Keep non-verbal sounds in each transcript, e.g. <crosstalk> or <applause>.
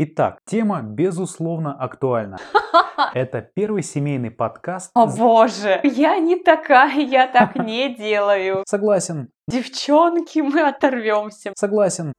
Итак, тема безусловно актуальна. <laughs> Это первый семейный подкаст. О боже, я не такая, я так <laughs> не делаю. Согласен. Девчонки, мы оторвемся. Согласен.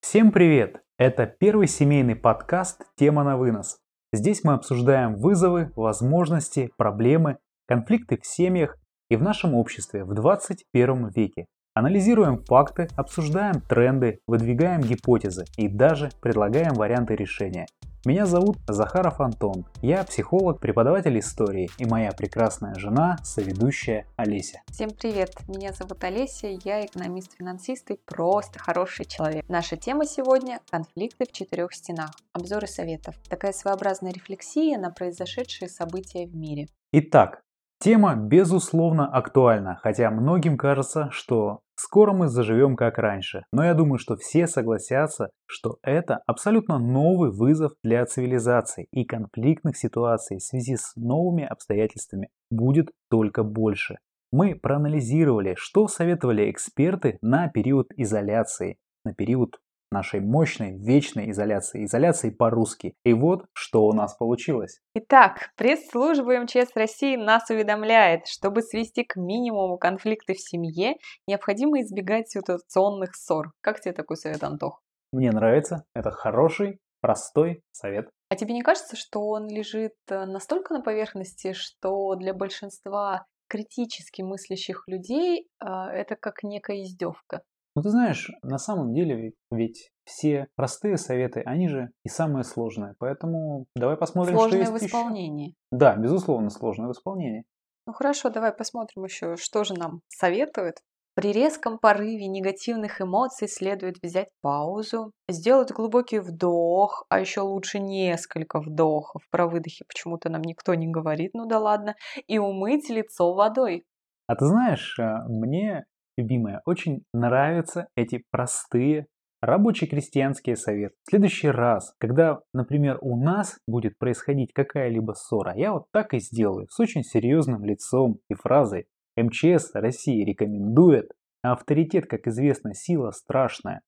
Всем привет! Это первый семейный подкаст «Тема на вынос». Здесь мы обсуждаем вызовы, возможности, проблемы, конфликты в семьях и в нашем обществе в 21 веке. Анализируем факты, обсуждаем тренды, выдвигаем гипотезы и даже предлагаем варианты решения. Меня зовут Захаров Антон, я психолог, преподаватель истории и моя прекрасная жена, соведущая Олеся. Всем привет, меня зовут Олеся, я экономист-финансист и просто хороший человек. Наша тема сегодня – конфликты в четырех стенах, обзоры советов. Такая своеобразная рефлексия на произошедшие события в мире. Итак, Тема, безусловно, актуальна, хотя многим кажется, что скоро мы заживем как раньше. Но я думаю, что все согласятся, что это абсолютно новый вызов для цивилизации и конфликтных ситуаций в связи с новыми обстоятельствами будет только больше. Мы проанализировали, что советовали эксперты на период изоляции, на период нашей мощной вечной изоляции, изоляции по-русски. И вот что у нас получилось. Итак, пресс-служба МЧС России нас уведомляет, чтобы свести к минимуму конфликты в семье, необходимо избегать ситуационных ссор. Как тебе такой совет, Антох? Мне нравится. Это хороший, простой совет. А тебе не кажется, что он лежит э, настолько на поверхности, что для большинства критически мыслящих людей э, это как некая издевка? Ну ты знаешь, на самом деле ведь, ведь все простые советы, они же и самые сложные. Поэтому давай посмотрим, сложные что есть в исполнении. Еще. Да, безусловно, сложные в исполнении. Ну хорошо, давай посмотрим еще, что же нам советуют. При резком порыве негативных эмоций следует взять паузу, сделать глубокий вдох, а еще лучше несколько вдохов. Про выдохи почему-то нам никто не говорит, ну да ладно, и умыть лицо водой. А ты знаешь, э, мне любимая, очень нравятся эти простые рабочие крестьянские советы. В следующий раз, когда, например, у нас будет происходить какая-либо ссора, я вот так и сделаю, с очень серьезным лицом и фразой «МЧС России рекомендует, а авторитет, как известно, сила страшная.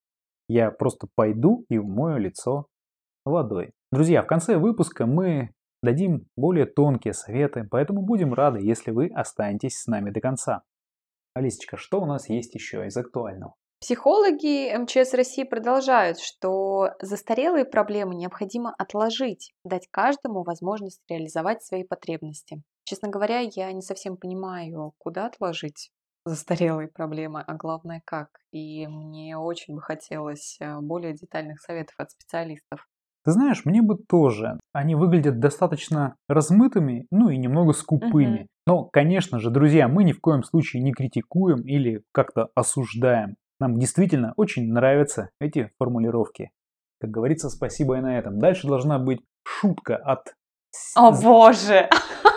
Я просто пойду и умою лицо водой». Друзья, в конце выпуска мы дадим более тонкие советы, поэтому будем рады, если вы останетесь с нами до конца. Алисочка, что у нас есть еще из актуального? Психологи МЧС России продолжают, что застарелые проблемы необходимо отложить, дать каждому возможность реализовать свои потребности. Честно говоря, я не совсем понимаю, куда отложить застарелые проблемы, а главное как. И мне очень бы хотелось э, более детальных советов от специалистов. Ты знаешь, мне бы тоже. Они выглядят достаточно размытыми, ну и немного скупыми. Угу. Но, конечно же, друзья, мы ни в коем случае не критикуем или как-то осуждаем. Нам действительно очень нравятся эти формулировки. Как говорится, спасибо и на этом. Дальше должна быть шутка от... О боже!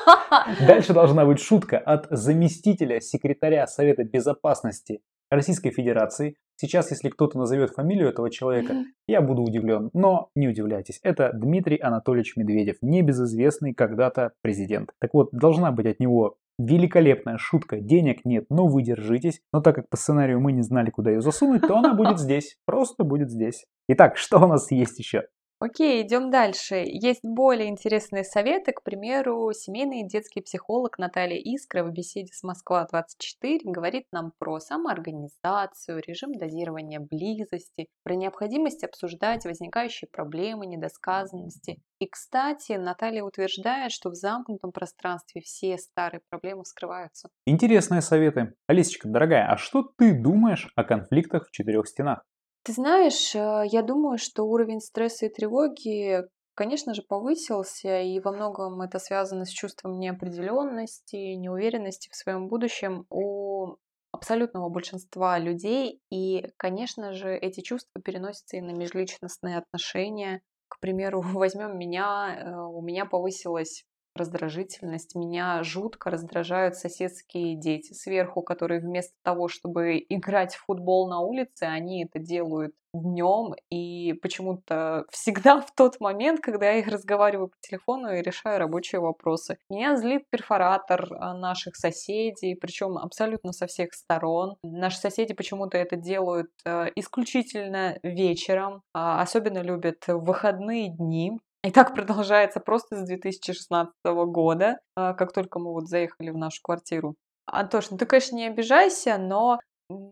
<laughs> Дальше должна быть шутка от заместителя секретаря Совета Безопасности Российской Федерации Сейчас, если кто-то назовет фамилию этого человека, я буду удивлен. Но не удивляйтесь, это Дмитрий Анатольевич Медведев, небезызвестный когда-то президент. Так вот, должна быть от него великолепная шутка. Денег нет, но вы держитесь. Но так как по сценарию мы не знали, куда ее засунуть, то она будет <laughs> здесь. Просто будет здесь. Итак, что у нас есть еще? Окей, идем дальше. Есть более интересные советы. К примеру, семейный детский психолог Наталья Искра в беседе с Москва-24 говорит нам про самоорганизацию, режим дозирования близости, про необходимость обсуждать возникающие проблемы, недосказанности. И, кстати, Наталья утверждает, что в замкнутом пространстве все старые проблемы скрываются. Интересные советы. Алисочка, дорогая, а что ты думаешь о конфликтах в четырех стенах? Ты знаешь, э, я думаю, что уровень стресса и тревоги, конечно же, повысился, и во многом это связано с чувством неопределенности, неуверенности в своем будущем у абсолютного большинства людей. И, конечно же, эти чувства переносятся и на межличностные отношения. К примеру, <laughs> возьмем меня, э, у меня повысилось раздражительность. Меня жутко раздражают соседские дети сверху, которые вместо того, чтобы играть в футбол на улице, они это делают днем и почему-то всегда в тот момент, когда я их разговариваю по телефону и решаю рабочие вопросы. Меня злит перфоратор а, наших соседей, причем абсолютно со всех сторон. Наши соседи почему-то это делают э, исключительно вечером, а, особенно любят выходные дни. И так продолжается просто с 2016 года, а, как только мы вот заехали в нашу квартиру. Антош, ну ты, конечно, не обижайся, но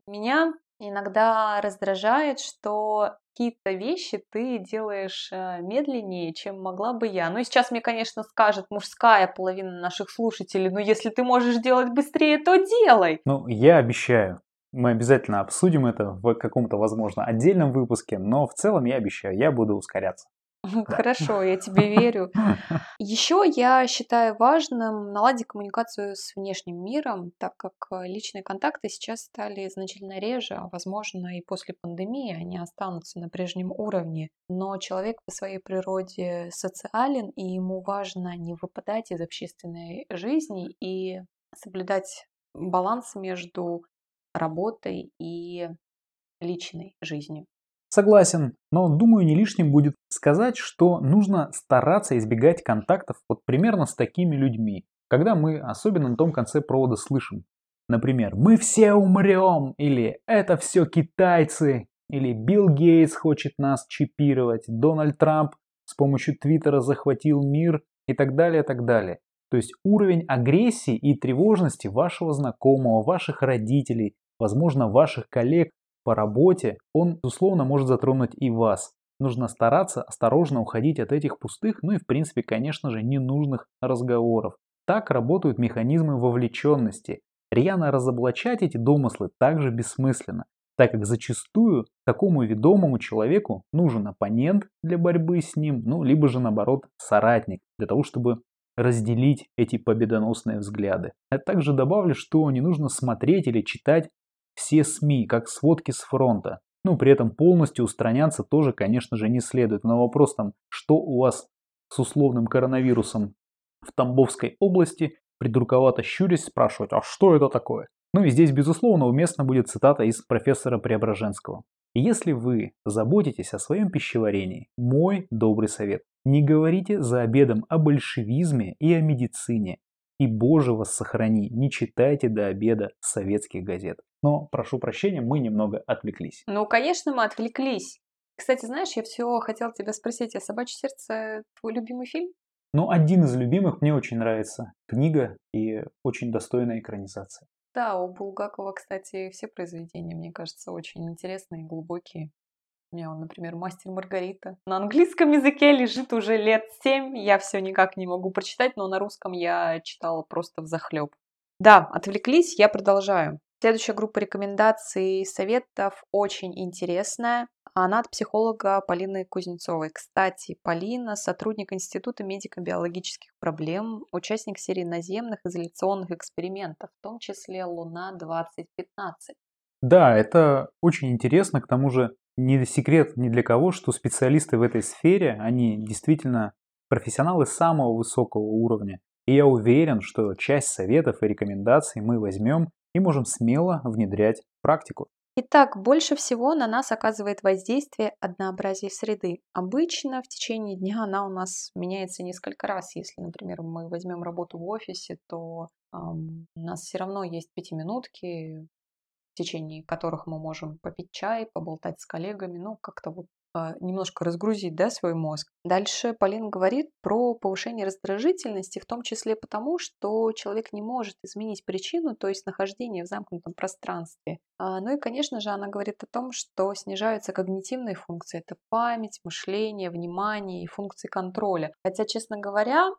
меня иногда раздражает, что какие-то вещи ты делаешь э, медленнее, чем могла бы я. Ну и сейчас мне, конечно, скажет мужская половина наших слушателей, ну если ты можешь делать быстрее, то делай. Ну, я обещаю. Мы обязательно обсудим это в каком-то, возможно, отдельном выпуске, но в целом я обещаю, я буду ускоряться. Хорошо, я тебе верю. Еще я считаю важным наладить коммуникацию с внешним миром, так как э, личные контакты сейчас стали значительно реже, а возможно и после пандемии они останутся на прежнем уровне. Но человек по своей природе социален, и ему важно не выпадать из общественной жизни и соблюдать баланс между работой и личной жизнью. Согласен, но думаю не лишним будет сказать, что нужно стараться избегать контактов вот примерно с такими людьми, когда мы особенно на том конце провода слышим. Например, «Мы все умрем» или «Это все китайцы» или «Билл Гейтс хочет нас чипировать», «Дональд Трамп с помощью Твиттера захватил мир» и так далее, так далее. То есть уровень агрессии и тревожности вашего знакомого, ваших родителей, возможно, ваших коллег по работе, он, условно, может затронуть и вас. Нужно стараться осторожно уходить от этих пустых, ну и в принципе, конечно же, ненужных разговоров. Так работают механизмы вовлеченности. Рьяно разоблачать эти домыслы также бессмысленно, так как зачастую такому ведомому человеку нужен оппонент для борьбы с ним, ну либо же наоборот соратник, для того чтобы разделить эти победоносные взгляды. Я также добавлю, что не нужно смотреть или читать все СМИ, как сводки с фронта. Ну, при этом полностью устраняться тоже, конечно же, не следует. На вопрос там, что у вас с условным коронавирусом в Тамбовской области, придурковато щурясь спрашивать, а что это такое? Ну и здесь, безусловно, уместна будет цитата из профессора Преображенского. Если вы заботитесь о своем пищеварении, мой добрый совет – не говорите за обедом о большевизме и о медицине. И, боже вас сохрани, не читайте до обеда советских газет. Но, прошу прощения, мы немного отвлеклись. Ну, конечно, мы отвлеклись. Кстати, знаешь, я все хотела тебя спросить, а «Собачье сердце» твой любимый фильм? Ну, один из любимых мне очень нравится. Книга и очень достойная экранизация. Да, у Булгакова, кстати, все произведения, мне кажется, очень интересные и глубокие. У меня он, например, «Мастер Маргарита». На английском языке лежит уже лет семь, я все никак не могу прочитать, но на русском я читала просто в захлеб. Да, отвлеклись, я продолжаю. Следующая группа рекомендаций и советов очень интересная. Она от психолога Полины Кузнецовой. Кстати, Полина – сотрудник Института медико-биологических проблем, участник серии наземных изоляционных экспериментов, в том числе «Луна-2015». Да, это очень интересно. К тому же не секрет ни для кого, что специалисты в этой сфере, они действительно профессионалы самого высокого уровня. И я уверен, что часть советов и рекомендаций мы возьмем и можем смело внедрять в практику. Итак, больше всего на нас оказывает воздействие однообразие среды. Обычно в течение дня она у нас меняется несколько раз. Если, например, мы возьмем работу в офисе, то эм, у нас все равно есть пятиминутки, в течение которых мы можем попить чай, поболтать с коллегами, ну, как-то вот а, немножко разгрузить да, свой мозг. Дальше Полин говорит про повышение раздражительности, в том числе потому, что человек не может изменить причину, то есть нахождение в замкнутом пространстве. А, ну и, конечно же, она говорит о том, что снижаются когнитивные функции. Это память, мышление, внимание и функции контроля. Хотя, честно говоря,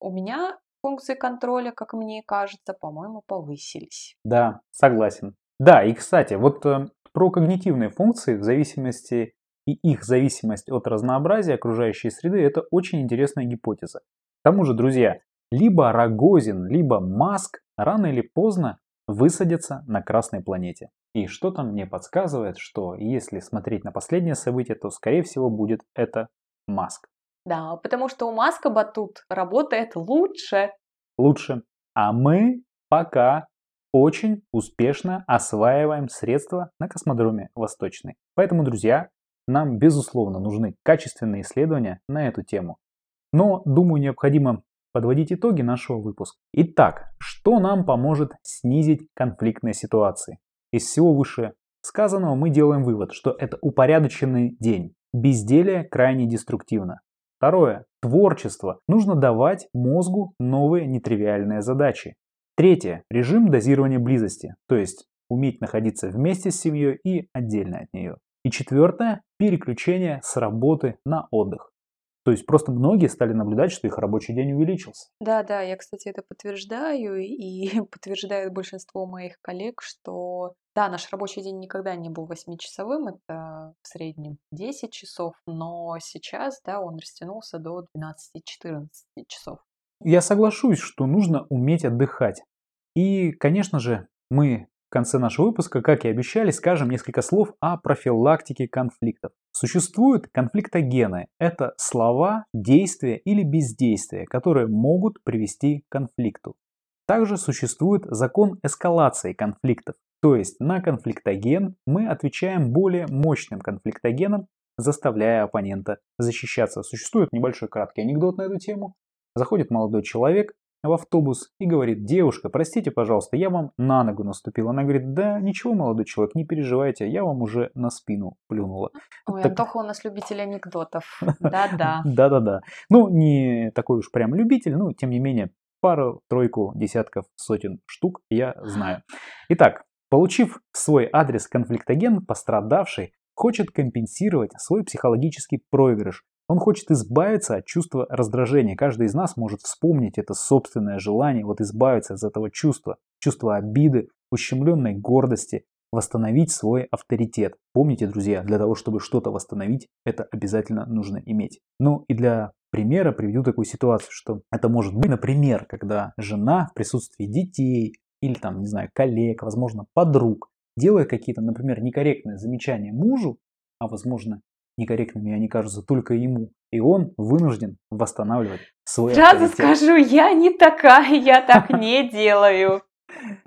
у меня функции контроля, как мне кажется, по-моему, повысились. Да, согласен. Да, и кстати, вот э, про когнитивные функции в зависимости и их зависимость от разнообразия окружающей среды – это очень интересная гипотеза. К тому же, друзья, либо Рогозин, либо Маск рано или поздно высадятся на Красной планете. И что-то мне подсказывает, что если смотреть на последнее событие, то скорее всего будет это Маск. Да, потому что у Маска батут работает лучше. Лучше. А мы пока очень успешно осваиваем средства на космодроме Восточный. Поэтому, друзья, нам, безусловно, нужны качественные исследования на эту тему. Но, думаю, необходимо подводить итоги нашего выпуска. Итак, что нам поможет снизить конфликтные ситуации? Из всего выше сказанного мы делаем вывод, что это упорядоченный день. Безделие крайне деструктивно. Второе. Творчество. Нужно давать мозгу новые нетривиальные задачи. Третье. Режим дозирования близости, то есть уметь находиться вместе с семьей и отдельно от нее. И четвертое. Переключение с работы на отдых. То есть просто многие стали наблюдать, что их рабочий день увеличился. Да, да, я, кстати, это подтверждаю, и <laughs> подтверждает большинство моих коллег, что да, наш рабочий день никогда не был восьмичасовым, это в среднем 10 часов, но сейчас, да, он растянулся до 12-14 часов. Я соглашусь, что нужно уметь отдыхать. И, конечно же, мы в конце нашего выпуска, как и обещали, скажем несколько слов о профилактике конфликтов. Существуют конфликтогены. Это слова, действия или бездействия, которые могут привести к конфликту. Также существует закон эскалации конфликтов. То есть на конфликтоген мы отвечаем более мощным конфликтогеном, заставляя оппонента защищаться. Существует небольшой краткий анекдот на эту тему. Заходит молодой человек, в автобус и говорит, девушка, простите, пожалуйста, я вам на ногу наступила. Она говорит, да ничего, молодой человек, не переживайте, я вам уже на спину плюнула. Ой, так... Антоха у нас любитель анекдотов. <laughs> Да-да. Да-да-да. Ну, не такой уж прям любитель, но тем не менее, пару-тройку десятков, сотен штук я знаю. Итак, получив свой адрес конфликтоген, пострадавший хочет компенсировать свой психологический проигрыш он хочет избавиться от чувства раздражения. Каждый из нас может вспомнить это собственное желание, вот избавиться от этого чувства, чувства обиды, ущемленной гордости, восстановить свой авторитет. Помните, друзья, для того, чтобы что-то восстановить, это обязательно нужно иметь. Ну и для примера приведу такую ситуацию, что это может быть, например, когда жена в присутствии детей или там, не знаю, коллег, возможно, подруг, делает какие-то, например, некорректные замечания мужу, а возможно, некорректными они кажутся только ему, и он вынужден восстанавливать свой Сразу авторитет. скажу, я не такая, я так не делаю.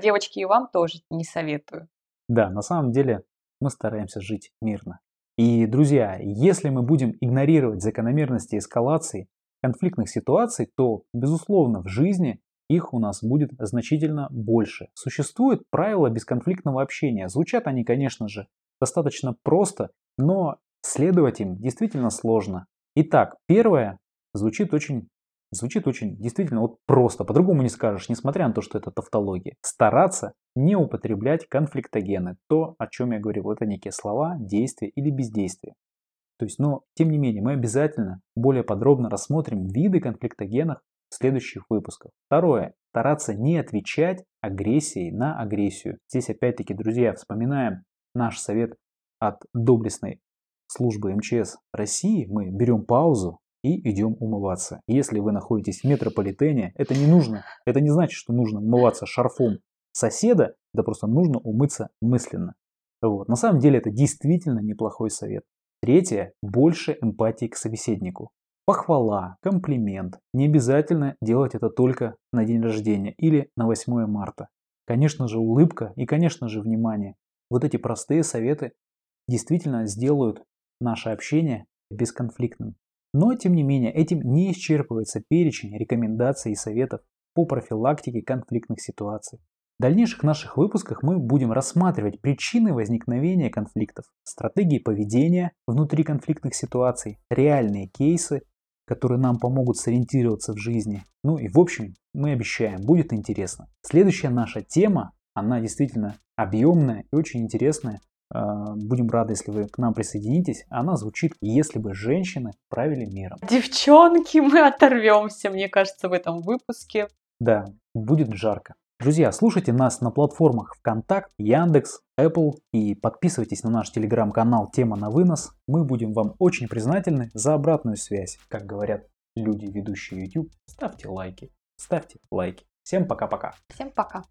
Девочки, и вам тоже не советую. Да, на самом деле мы стараемся жить мирно. И, друзья, если мы будем игнорировать закономерности эскалации конфликтных ситуаций, то, безусловно, в жизни их у нас будет значительно больше. Существует правила бесконфликтного общения. Звучат они, конечно же, достаточно просто, но Следовать им действительно сложно. Итак, первое звучит очень, звучит очень действительно вот просто, по-другому не скажешь, несмотря на то, что это тавтология. Стараться не употреблять конфликтогены. То, о чем я говорил, это некие слова, действия или бездействия. То есть, но тем не менее, мы обязательно более подробно рассмотрим виды конфликтогенов в следующих выпусках. Второе. Стараться не отвечать агрессией на агрессию. Здесь опять-таки, друзья, вспоминаем наш совет от доблестной службы МЧС России мы берем паузу и идем умываться. Если вы находитесь в метрополитене, это не нужно. Это не значит, что нужно умываться шарфом соседа, это просто нужно умыться мысленно. Вот. На самом деле это действительно неплохой совет. Третье. Больше эмпатии к собеседнику. Похвала, комплимент. Не обязательно делать это только на день рождения или на 8 марта. Конечно же улыбка и конечно же внимание. Вот эти простые советы действительно сделают наше общение бесконфликтным. Но, тем не менее, этим не исчерпывается перечень рекомендаций и советов по профилактике конфликтных ситуаций. В дальнейших наших выпусках мы будем рассматривать причины возникновения конфликтов, стратегии поведения внутри конфликтных ситуаций, реальные кейсы, которые нам помогут сориентироваться в жизни. Ну и в общем, мы обещаем, будет интересно. Следующая наша тема, она действительно объемная и очень интересная. А, будем рады, если вы к нам присоединитесь. Она звучит «Если бы женщины правили миром». Девчонки, мы оторвемся, мне кажется, в этом выпуске. Да, будет жарко. Друзья, слушайте нас на платформах ВКонтакт, Яндекс, Apple и подписывайтесь на наш телеграм-канал «Тема на вынос». Мы будем вам очень признательны за обратную связь. Как говорят люди, ведущие YouTube, ставьте лайки. Ставьте лайки. Всем пока-пока. Всем пока.